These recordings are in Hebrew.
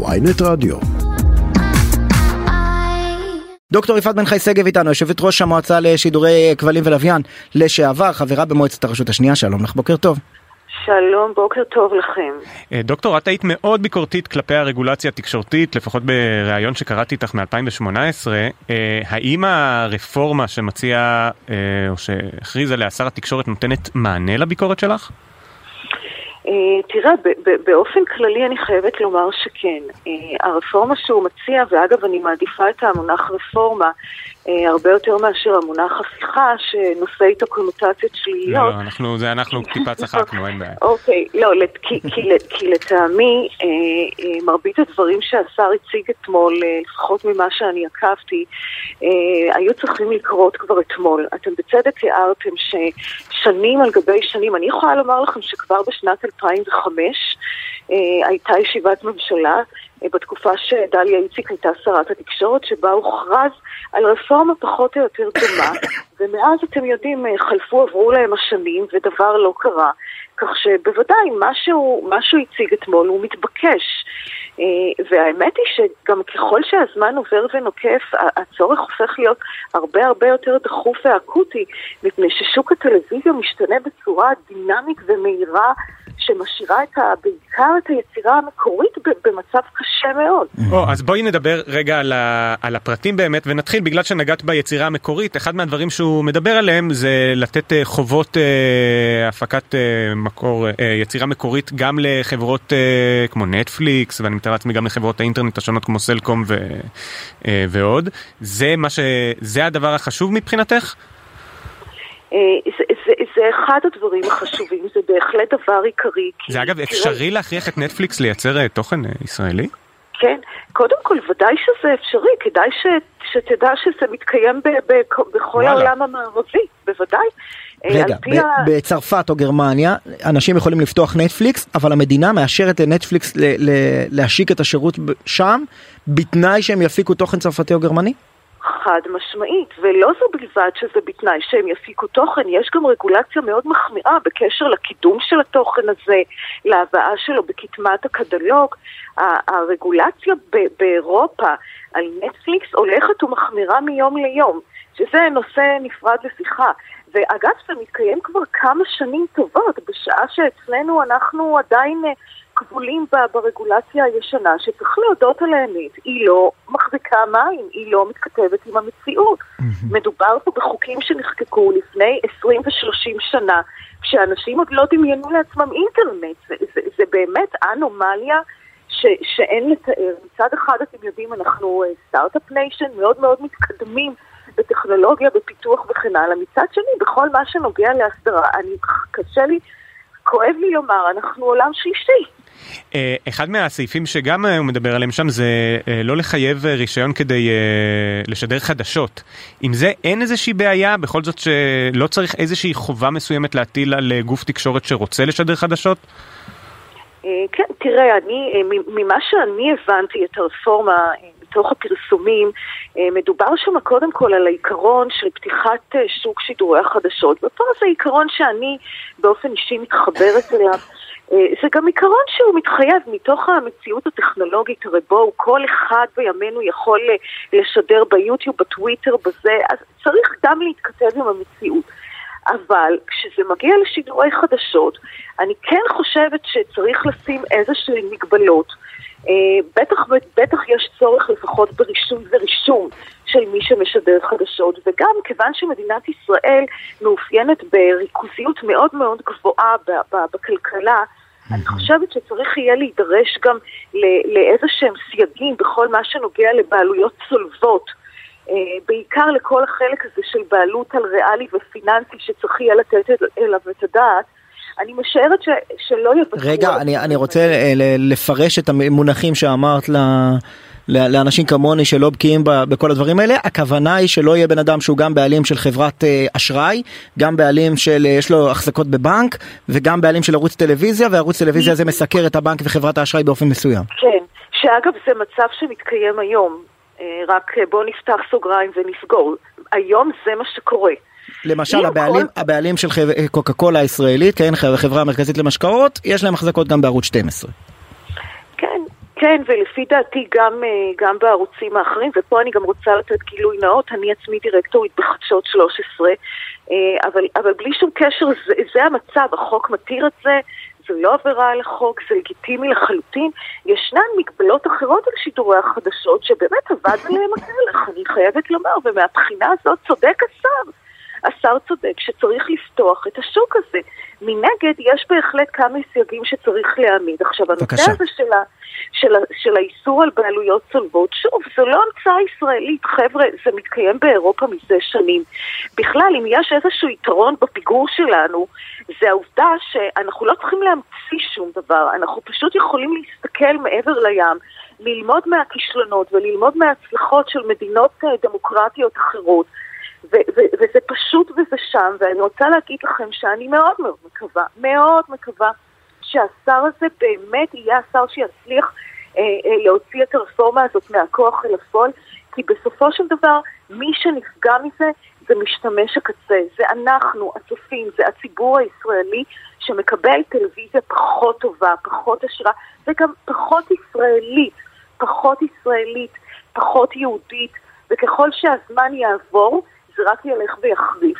ויינט רדיו. דוקטור יפעת בן חי שגב איתנו, יושבת ראש המועצה לשידורי כבלים ולוויין לשעבר, חברה במועצת הרשות השנייה, שלום לך, בוקר טוב. שלום, בוקר טוב לכם. אה, דוקטור, את היית מאוד ביקורתית כלפי הרגולציה התקשורתית, לפחות בריאיון שקראתי איתך מ-2018. אה, האם הרפורמה שמציע, אה, או שהכריז עליה שר התקשורת, נותנת מענה לביקורת שלך? תראה, באופן כללי אני חייבת לומר שכן. הרפורמה שהוא מציע, ואגב אני מעדיפה את המונח רפורמה, אה, הרבה יותר מאשר המונח הפיכה, שנושא איתו קונוטציות שליליות. לא, אנחנו, זה אנחנו טיפה צחקנו, אין בעיה. אוקיי, לא, כי, כי, כי לטעמי, אה, אה, מרבית הדברים שהשר הציג אתמול, לפחות ממה שאני עקבתי, היו צריכים לקרות כבר אתמול. אתם בצדק הערתם ששנים על גבי שנים, אני יכולה לומר לכם שכבר בשנת 2005 הייתה ישיבת ממשלה, בתקופה שדליה איציק הייתה שרת התקשורת, שבה הוכרז על רפורמה פחות או יותר דומה, ומאז אתם יודעים, חלפו, עברו להם השנים ודבר לא קרה, כך שבוודאי מה שהוא, הציג אתמול הוא מתבקש. אה, והאמת היא שגם ככל שהזמן עובר ונוקף, הצורך הופך להיות הרבה הרבה יותר דחוף ואקוטי, מפני ששוק הטלוויזיה משתנה בצורה דינמית ומהירה שמשאירה את ה, בעיקר את היצירה המקורית במצב קשה מאוד. או, אז בואי נדבר רגע על, ה, על הפרטים באמת, ונתחיל בגלל שנגעת ביצירה המקורית, אחד מהדברים שהוא מדבר עליהם זה לתת אה, חובות אה, הפקת אה, מקור, אה, יצירה מקורית גם לחברות אה, כמו נטפליקס, ואני מתאר לעצמי גם לחברות האינטרנט השונות כמו סלקום ו, אה, ועוד. זה מה ש... זה הדבר החשוב מבחינתך? אה, זה, זה, אחד הדברים החשובים, זה בהחלט דבר עיקרי. זה אגב אפשרי להכריח את נטפליקס לייצר אה, תוכן אה, ישראלי? כן, קודם כל ודאי שזה אפשרי, כדאי ש, שתדע שזה מתקיים ב, ב, בכל וואלה. העולם המערבי, בוודאי. רגע, ב- ה... בצרפת או גרמניה אנשים יכולים לפתוח נטפליקס אבל המדינה מאשרת לנטפליקס ל- ל- להשיק את השירות שם בתנאי שהם יפיקו תוכן צרפתי או גרמני? חד משמעית, ולא זו בלבד שזה בתנאי שהם יפיקו תוכן, יש גם רגולציה מאוד מחמירה בקשר לקידום של התוכן הזה, להבאה שלו בקדמת הקטלוג. הרגולציה באירופה על נטפליקס הולכת ומחמירה מיום ליום, שזה נושא נפרד לשיחה. ואגב, זה מתקיים כבר כמה שנים טובות, בשעה שאצלנו אנחנו עדיין אה, כבולים ברגולציה הישנה, שצריך להודות על האמת, היא לא מחזיקה מים, היא לא מתכתבת עם המציאות. מדובר פה בחוקים שנחקקו לפני 20 ו-30 שנה, כשאנשים עוד לא דמיינו לעצמם אינטרנט. זה, זה, זה באמת אנומליה ש, שאין לתאר. מצד אחד, אתם יודעים, אנחנו start-up uh, nation מאוד מאוד מתקדמים. בטכנולוגיה, בפיתוח וכן הלאה. מצד שני, בכל מה שנוגע להסדרה, אני, קשה לי, כואב לי לומר, אנחנו עולם שלישי. אה, אחד מהסעיפים שגם הוא מדבר עליהם שם זה אה, לא לחייב אה, רישיון כדי לשדר חדשות. עם זה אין איזושהי בעיה, בכל זאת שלא צריך איזושהי חובה מסוימת להטיל על גוף תקשורת שרוצה לשדר חדשות? כן, תראה, אני, ממה שאני הבנתי את הרפורמה מתוך הפרסומים, מדובר שם קודם כל על העיקרון של פתיחת שוק שידורי החדשות. ופה זה עיקרון שאני באופן אישי מתחברת אליו. אה, זה גם עיקרון שהוא מתחייב מתוך המציאות הטכנולוגית, הרי בואו, כל אחד בימינו יכול אה, לשדר ביוטיוב, בטוויטר, בזה, אז צריך גם להתכתב עם המציאות. אבל כשזה מגיע לשידורי חדשות, אני כן חושבת שצריך לשים איזשהן מגבלות. אה, בטח, בטח יש צורך לפחות ברישוי ורישום של מי שמשדר חדשות, וגם כיוון שמדינת ישראל מאופיינת בריכוזיות מאוד מאוד גבוהה בכלכלה, אני חושבת שצריך יהיה להידרש גם לאיזה שהם סייגים בכל מה שנוגע לבעלויות צולבות. אה, בעיקר לכל החלק הזה של בעלות על ריאלי ופיננסי שצריך יהיה לתת אליו את הדעת. אני משערת ש, שלא יוותרו... רגע, אני, אני רוצה אה, לפרש את המונחים שאמרת ל... לאנשים כמוני שלא בקיאים בכל הדברים האלה הכוונה היא שלא יהיה בן אדם שהוא גם בעלים של חברת אה, אשראי גם בעלים של אה, יש לו החזקות בבנק וגם בעלים של ערוץ טלוויזיה וערוץ טלוויזיה הזה מסקר את הבנק וחברת האשראי באופן מסוים. כן, שאגב זה מצב שמתקיים היום אה, רק בוא נפתח סוגריים ונסגור היום זה מה שקורה. למשל הבעלים, כל... הבעלים של קוקה קולה הישראלית, כן, חברה המרכזית למשקאות, יש להם החזקות גם בערוץ 12. כן, ולפי דעתי גם, גם בערוצים האחרים, ופה אני גם רוצה לתת גילוי נאות, אני עצמי דירקטורית בחדשות 13, אבל, אבל בלי שום קשר, זה, זה המצב, החוק מתיר את זה, זו לא עבירה על החוק, זה לגיטימי לחלוטין. ישנן מגבלות אחרות על שידורי החדשות שבאמת עבד עליהם הכלך, אני חייבת לומר, ומהבחינה הזאת צודק השר. השר צודק שצריך לפתוח את השוק הזה. מנגד, יש בהחלט כמה סייגים שצריך להעמיד. עכשיו, הנושא הזה של, ה, של, ה, של האיסור על בעלויות צולבות, שוב, זו לא המצאה ישראלית, חבר'ה, זה מתקיים באירופה מזה שנים. בכלל, אם יש איזשהו יתרון בפיגור שלנו, זה העובדה שאנחנו לא צריכים להמציא שום דבר, אנחנו פשוט יכולים להסתכל מעבר לים, ללמוד מהכישלונות וללמוד מההצלחות של מדינות אה, דמוקרטיות אחרות. וזה פשוט וזה שם, ואני רוצה להגיד לכם שאני מאוד מאוד מקווה, מאוד מקווה שהשר הזה באמת יהיה השר שיצליח אה, אה, להוציא את הרפורמה הזאת מהכוח אל הפועל, כי בסופו של דבר מי שנפגע מזה זה משתמש הקצה, זה אנחנו, הצופים, זה הציבור הישראלי שמקבל טלוויזיה פחות טובה, פחות עשירה, וגם פחות ישראלית, פחות ישראלית, פחות יהודית, וככל שהזמן יעבור, זה רק ילך ויחריף.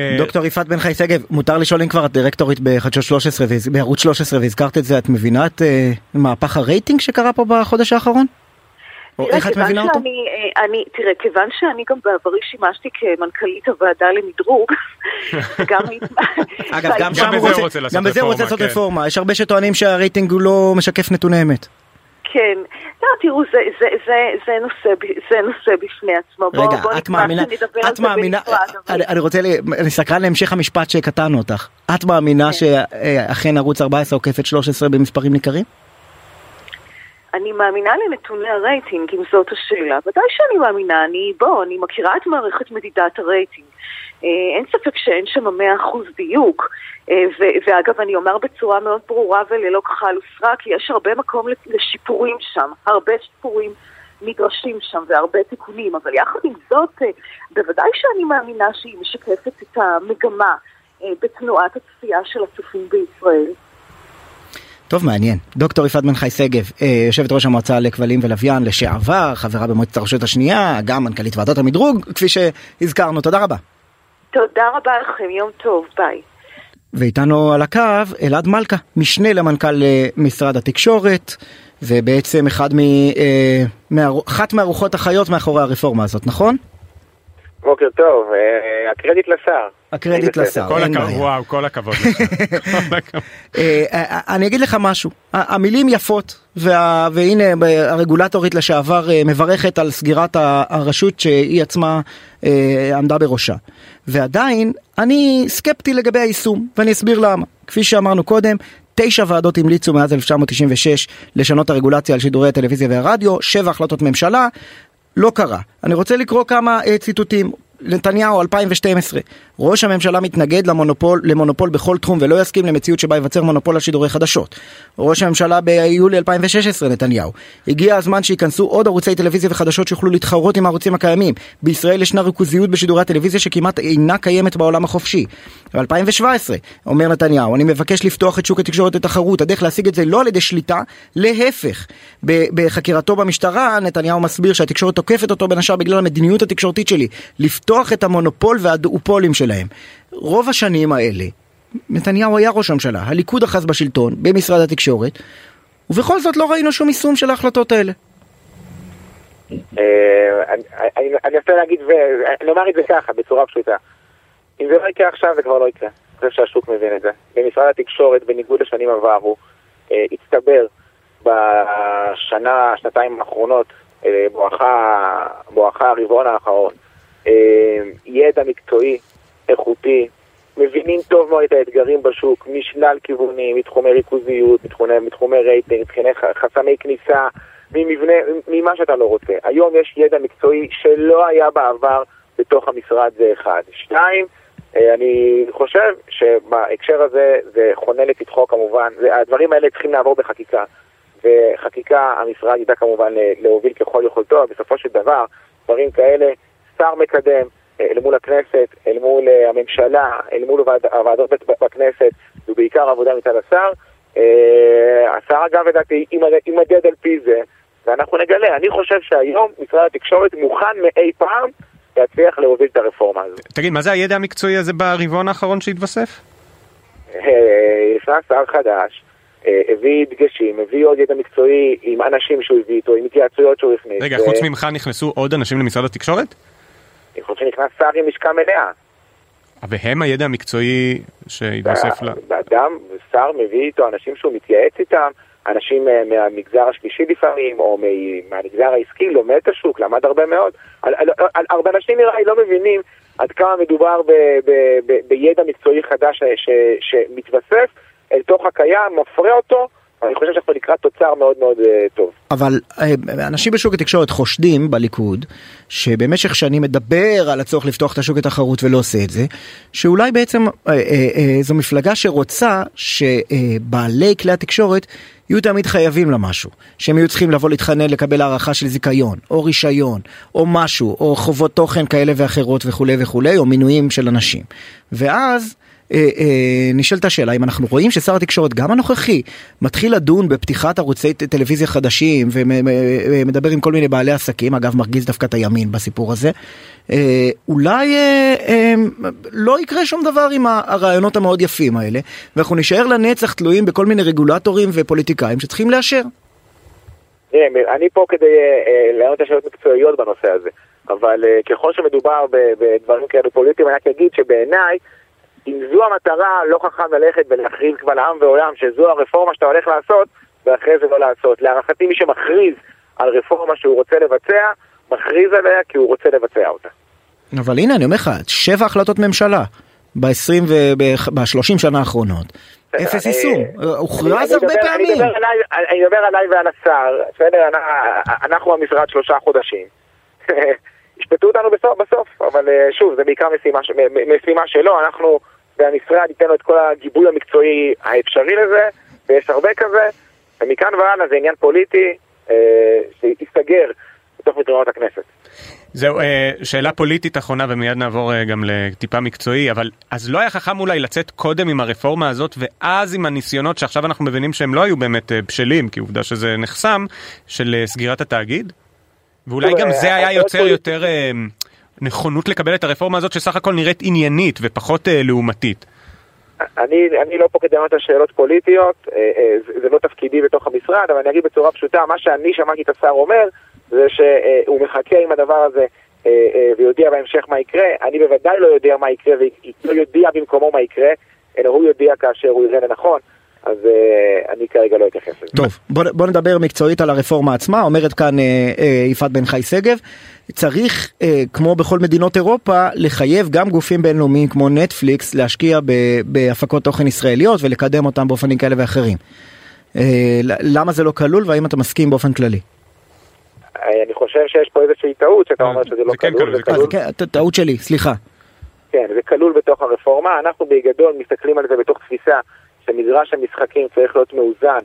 אה, דוקטור יפעת בן חי שגב, מותר לשאול אם כבר את דירקטורית בחדשות 13 בערוץ 13 והזכרת את זה, את מבינה את אה, מהפך הרייטינג שקרה פה בחודש האחרון? או איך את מבינה אותו? אה, אני, תראה, כיוון שאני גם בעברי שימשתי כמנכ"לית הוועדה למדרוג, גם... אגב, גם בזה הוא רוצה לעשות כן. רפורמה, יש הרבה שטוענים שהרייטינג הוא לא משקף נתוני אמת. כן. לא, תראו, זה, זה, זה, זה, נושא, זה נושא בפני עצמו. רגע, בוא, בוא את מאמינה, את מאמינה, אני, אני רוצה, לי, אני סקרן להמשך המשפט שקטענו אותך. את מאמינה כן. שאכן ערוץ 14 עוקף את 13 במספרים ניכרים? אני מאמינה לנתוני הרייטינג, אם זאת השאלה. ודאי שאני מאמינה, אני, בוא, אני מכירה את מערכת מדידת הרייטינג. אה, אין ספק שאין שם מאה אחוז דיוק. אה, ואגב, אני אומר בצורה מאוד ברורה וללא כחל וסרק, יש הרבה מקום לשיפורים שם, הרבה שיפורים נדרשים שם והרבה תיקונים, אבל יחד עם זאת, אה, בוודאי שאני מאמינה שהיא משקפת את המגמה בתנועת הצפייה של הצופים בישראל. טוב מעניין. דוקטור יפעת בן חי שגב, יושבת ראש המועצה לכבלים ולוויין לשעבר, חברה במועצת הרשות השנייה, גם מנכ"לית ועדת המדרוג, כפי שהזכרנו. תודה רבה. תודה רבה לכם, יום טוב, ביי. ואיתנו על הקו אלעד מלכה, משנה למנכ"ל אה, משרד התקשורת, ובעצם אחד מ, אה, אחת מהרוחות החיות מאחורי הרפורמה הזאת, נכון? בוקר טוב, אה, הקרדיט לשר. הקרדיט לשר, אין בעיה. וואו, כל הכבוד אני אגיד לך משהו, המילים יפות, והנה הרגולטורית לשעבר מברכת על סגירת הרשות שהיא עצמה עמדה בראשה. ועדיין אני סקפטי לגבי היישום, ואני אסביר למה. כפי שאמרנו קודם, תשע ועדות המליצו מאז 1996 לשנות הרגולציה על שידורי הטלוויזיה והרדיו, שבע החלטות ממשלה, לא קרה. אני רוצה לקרוא כמה uh, ציטוטים. נתניהו 2012 ראש הממשלה מתנגד למונופול, למונופול בכל תחום ולא יסכים למציאות שבה ייווצר מונופול על שידורי חדשות. ראש הממשלה ביולי 2016 נתניהו הגיע הזמן שייכנסו עוד ערוצי טלוויזיה וחדשות שיוכלו להתחרות עם הערוצים הקיימים. בישראל ישנה ריכוזיות בשידורי הטלוויזיה שכמעט אינה קיימת בעולם החופשי. ב-2017 אומר נתניהו אני מבקש לפתוח את שוק התקשורת לתחרות הדרך להשיג את זה לא על ידי שליטה להפך. בחקירתו במשטרה נתניהו מסביר שהתקשורת תוקפת אותו בין השאר בגלל המדיניות התקשורתית שלי לפתוח את המונופול והדואופולים שלהם. רוב השנים האלה, נתניהו היה ראש הממשלה, הליכוד אחז בשלטון, במשרד התקשורת, ובכל זאת לא ראינו שום יישום של ההחלטות האלה. אה, אני רוצה להגיד, ולומר את זה ככה, בצורה פשוטה. אם זה לא יקרה עכשיו, זה כבר לא יקרה. אני חושב שהשוק מבין את זה. במשרד התקשורת, בניגוד לשנים עברו, אה, הצטבר בשנה, שנתיים האחרונות, אה, בואכה הרבעון האחרון, ידע מקצועי איכותי, מבינים טוב מאוד את האתגרים בשוק, משלל כיוונים, מתחומי ריכוזיות, מתחומי, מתחומי רייטינג, מתחומי חסמי כניסה, ממבנה, ממה שאתה לא רוצה. היום יש ידע מקצועי שלא היה בעבר בתוך המשרד זה אחד. שתיים, אה, אני חושב שבהקשר הזה זה חונה לפתחו כמובן, הדברים האלה צריכים לעבור בחקיקה. וחקיקה המשרד ידע כמובן להוביל ככל יכולתו, בסופו של דבר דברים כאלה שר מקדם, אל מול הכנסת, אל מול אה, הממשלה, אל מול הוועדות בכנסת, ובעיקר עבודה מצד השר. השר אגב לדעתי יימדד על פי זה, ואנחנו נגלה. אני חושב שהיום משרד התקשורת מוכן מאי פעם להצליח להוביל את הרפורמה הזאת. תגיד, מה זה הידע המקצועי הזה ברבעון האחרון שהתווסף? נכנס שר חדש, הביא דגשים, הביא עוד ידע מקצועי עם אנשים שהוא הביא איתו, עם התייעצויות שהוא הכניס. רגע, חוץ ממך נכנסו עוד אנשים למשרד התקשורת? אני חושב שנכנס שר עם לשכה מלאה. והם הידע המקצועי שהתווסף ל... אדם, שר מביא איתו אנשים שהוא מתייעץ איתם, אנשים מהמגזר השלישי לפעמים, או מהמגזר העסקי, לומד את השוק, למד הרבה מאוד. הרבה אנשים נראה לי לא מבינים עד כמה מדובר ב, ב, ב, בידע מקצועי חדש ש, שמתווסף אל תוך הקיים, מפרה אותו. אני חושב שאנחנו לקראת תוצר מאוד מאוד uh, טוב. אבל uh, אנשים בשוק התקשורת חושדים בליכוד שבמשך שנים מדבר על הצורך לפתוח את השוק לתחרות ולא עושה את זה, שאולי בעצם uh, uh, uh, זו מפלגה שרוצה שבעלי כלי התקשורת יהיו תמיד חייבים למשהו, שהם יהיו צריכים לבוא להתחנן לקבל הערכה של זיכיון, או רישיון, או משהו, או חובות תוכן כאלה ואחרות וכולי וכולי, או מינויים של אנשים. ואז אה, אה, נשאלת השאלה אם אנחנו רואים ששר התקשורת גם הנוכחי מתחיל לדון בפתיחת ערוצי טלוויזיה חדשים ומדבר עם כל מיני בעלי עסקים אגב מרגיז דווקא את הימין בסיפור הזה אה, אולי לא יקרה שום דבר עם הרעיונות המאוד יפים האלה ואנחנו נשאר לנצח תלויים בכל מיני רגולטורים ופוליטיקאים שצריכים לאשר. אני פה כדי לענות לשאלות מקצועיות בנושא הזה אבל ככל שמדובר בדברים כאלו פוליטיים אני רק אגיד שבעיניי אם זו המטרה, לא חכם ללכת ולהכריז קבל עם ועולם שזו הרפורמה שאתה הולך לעשות, ואחרי זה לא לעשות. להערכתי מי שמכריז על רפורמה שהוא רוצה לבצע, מכריז עליה כי הוא רוצה לבצע אותה. אבל הנה, אני אומר לך, שבע החלטות ממשלה ב-20 וב-30 שנה האחרונות. אפס יישום, הוכרז הרבה פעמים. אני מדבר עליי ועל השר, בסדר, אנחנו במשרד שלושה חודשים. ישפטו אותנו בסוף, בסוף, אבל שוב, זה בעיקר משימה, משימה שלו, אנחנו והמשרד ייתן לו את כל הגיבוי המקצועי האפשרי לזה, ויש הרבה כזה, ומכאן והלאה זה עניין פוליטי אה, שיסתגר בתוך מטריות הכנסת. זהו, אה, שאלה פוליטית אחרונה ומיד נעבור אה, גם לטיפה מקצועי, אבל אז לא היה חכם אולי לצאת קודם עם הרפורמה הזאת ואז עם הניסיונות שעכשיו אנחנו מבינים שהם לא היו באמת אה, בשלים, כי עובדה שזה נחסם, של סגירת התאגיד? ואולי גם זה היה יוצר יותר נכונות לקבל את הרפורמה הזאת שסך הכל נראית עניינית ופחות אה, לעומתית. אני, אני לא פה כדי לענות על שאלות פוליטיות, אה, אה, זה, זה לא תפקידי בתוך המשרד, אבל אני אגיד בצורה פשוטה, מה שאני שמעתי את השר אומר, זה שהוא מחכה עם הדבר הזה אה, אה, ויודיע בהמשך מה יקרה. אני בוודאי לא יודע מה יקרה ולא יודיע במקומו מה יקרה, אלא הוא יודיע כאשר הוא יראה לנכון. אז uh, אני כרגע לא אתייחס לזה. טוב, בוא, בוא נדבר מקצועית על הרפורמה עצמה, אומרת כאן uh, uh, יפעת בן חי שגב, צריך, uh, כמו בכל מדינות אירופה, לחייב גם גופים בינלאומיים כמו נטפליקס להשקיע ב- בהפקות תוכן ישראליות ולקדם אותם באופנים כאלה ואחרים. Uh, למה זה לא כלול והאם אתה מסכים באופן כללי? אני חושב שיש פה איזושהי טעות שאתה אומר שזה לא כן כלול. זה כלול. כן, טעות שלי, סליחה. כן, זה כלול בתוך הרפורמה. אנחנו בגדול מסתכלים על זה בתוך תפיסה שמגרש המשחקים צריך להיות מאוזן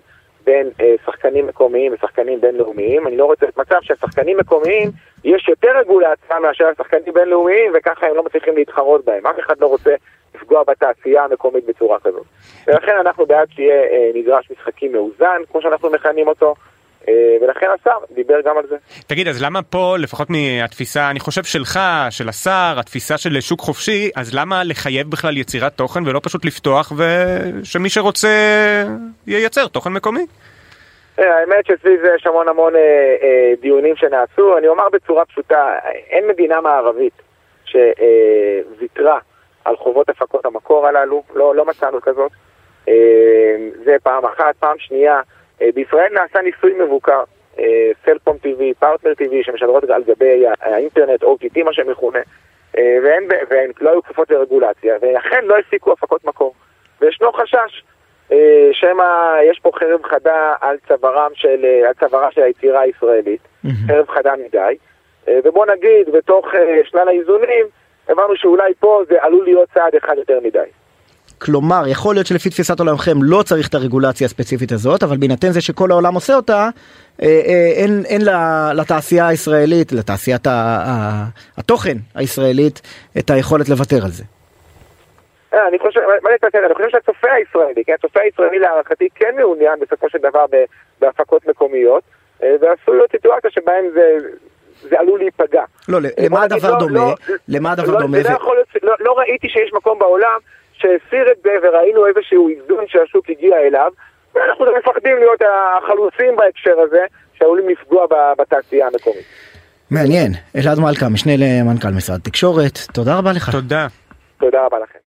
בין אה, שחקנים מקומיים ושחקנים בינלאומיים. אני לא רוצה את מצב שהשחקנים מקומיים, יש יותר רגולציה מאשר השחקנים בינלאומיים, וככה הם לא מצליחים להתחרות בהם. אף אחד לא רוצה לפגוע בתעשייה המקומית בצורה כזאת. ולכן אנחנו בעד שיהיה אה, מגרש משחקים מאוזן, כמו שאנחנו מכנים אותו. ולכן השר דיבר גם על זה. תגיד, אז למה פה, לפחות מהתפיסה, אני חושב שלך, של השר, התפיסה של שוק חופשי, אז למה לחייב בכלל יצירת תוכן ולא פשוט לפתוח ושמי שרוצה ייצר תוכן מקומי? האמת שסביב זה יש המון המון דיונים שנעשו. אני אומר בצורה פשוטה, אין מדינה מערבית שוויתרה על חובות הפקות המקור הללו, לא, לא מצאנו כזאת. זה פעם אחת. פעם שנייה, בישראל נעשה ניסוי מבוקר, סלקום TV, פרטנר TV, שמשדרות על גבי האינטרנט, OTT מה שמכונה, והן, והן לא היו כפופות לרגולציה, ולכן לא הפסיקו הפקות מקור. וישנו חשש שמא יש פה חרב חדה על צווארם של, על צווארה של היצירה הישראלית, חרב חדה מדי, ובוא נגיד, בתוך שלל האיזונים, אמרנו שאולי פה זה עלול להיות צעד אחד יותר מדי. כלומר, יכול להיות שלפי תפיסת עולמכם לא צריך את הרגולציה הספציפית הזאת, אבל בהינתן זה שכל העולם עושה אותה, אה, אה, אין, אין לתעשייה הישראלית, לתעשיית התוכן הישראלית, את היכולת לוותר על זה. אה, אני חושב, מה זה? אני חושב שהצופה הישראלי, כן, הצופה הישראלי להערכתי כן מעוניין בסופו של דבר בהפקות מקומיות, ועשוי להיות סיטואציה שבהם זה... זה עלול להיפגע. לא, למה הדבר לא, דומה? לא, למה הדבר לא, דומה? לא, ו... להיות, לא, לא ראיתי שיש מקום בעולם שהסיר את זה וראינו איזשהו איזון שהשוק הגיע אליו, ואנחנו מפחדים להיות החלוצים בהקשר הזה, שעלולים לפגוע בתעשייה המקומית. מעניין. אלעד מלכה, משנה למנכ"ל משרד התקשורת, תודה רבה לך. תודה. תודה רבה לכם.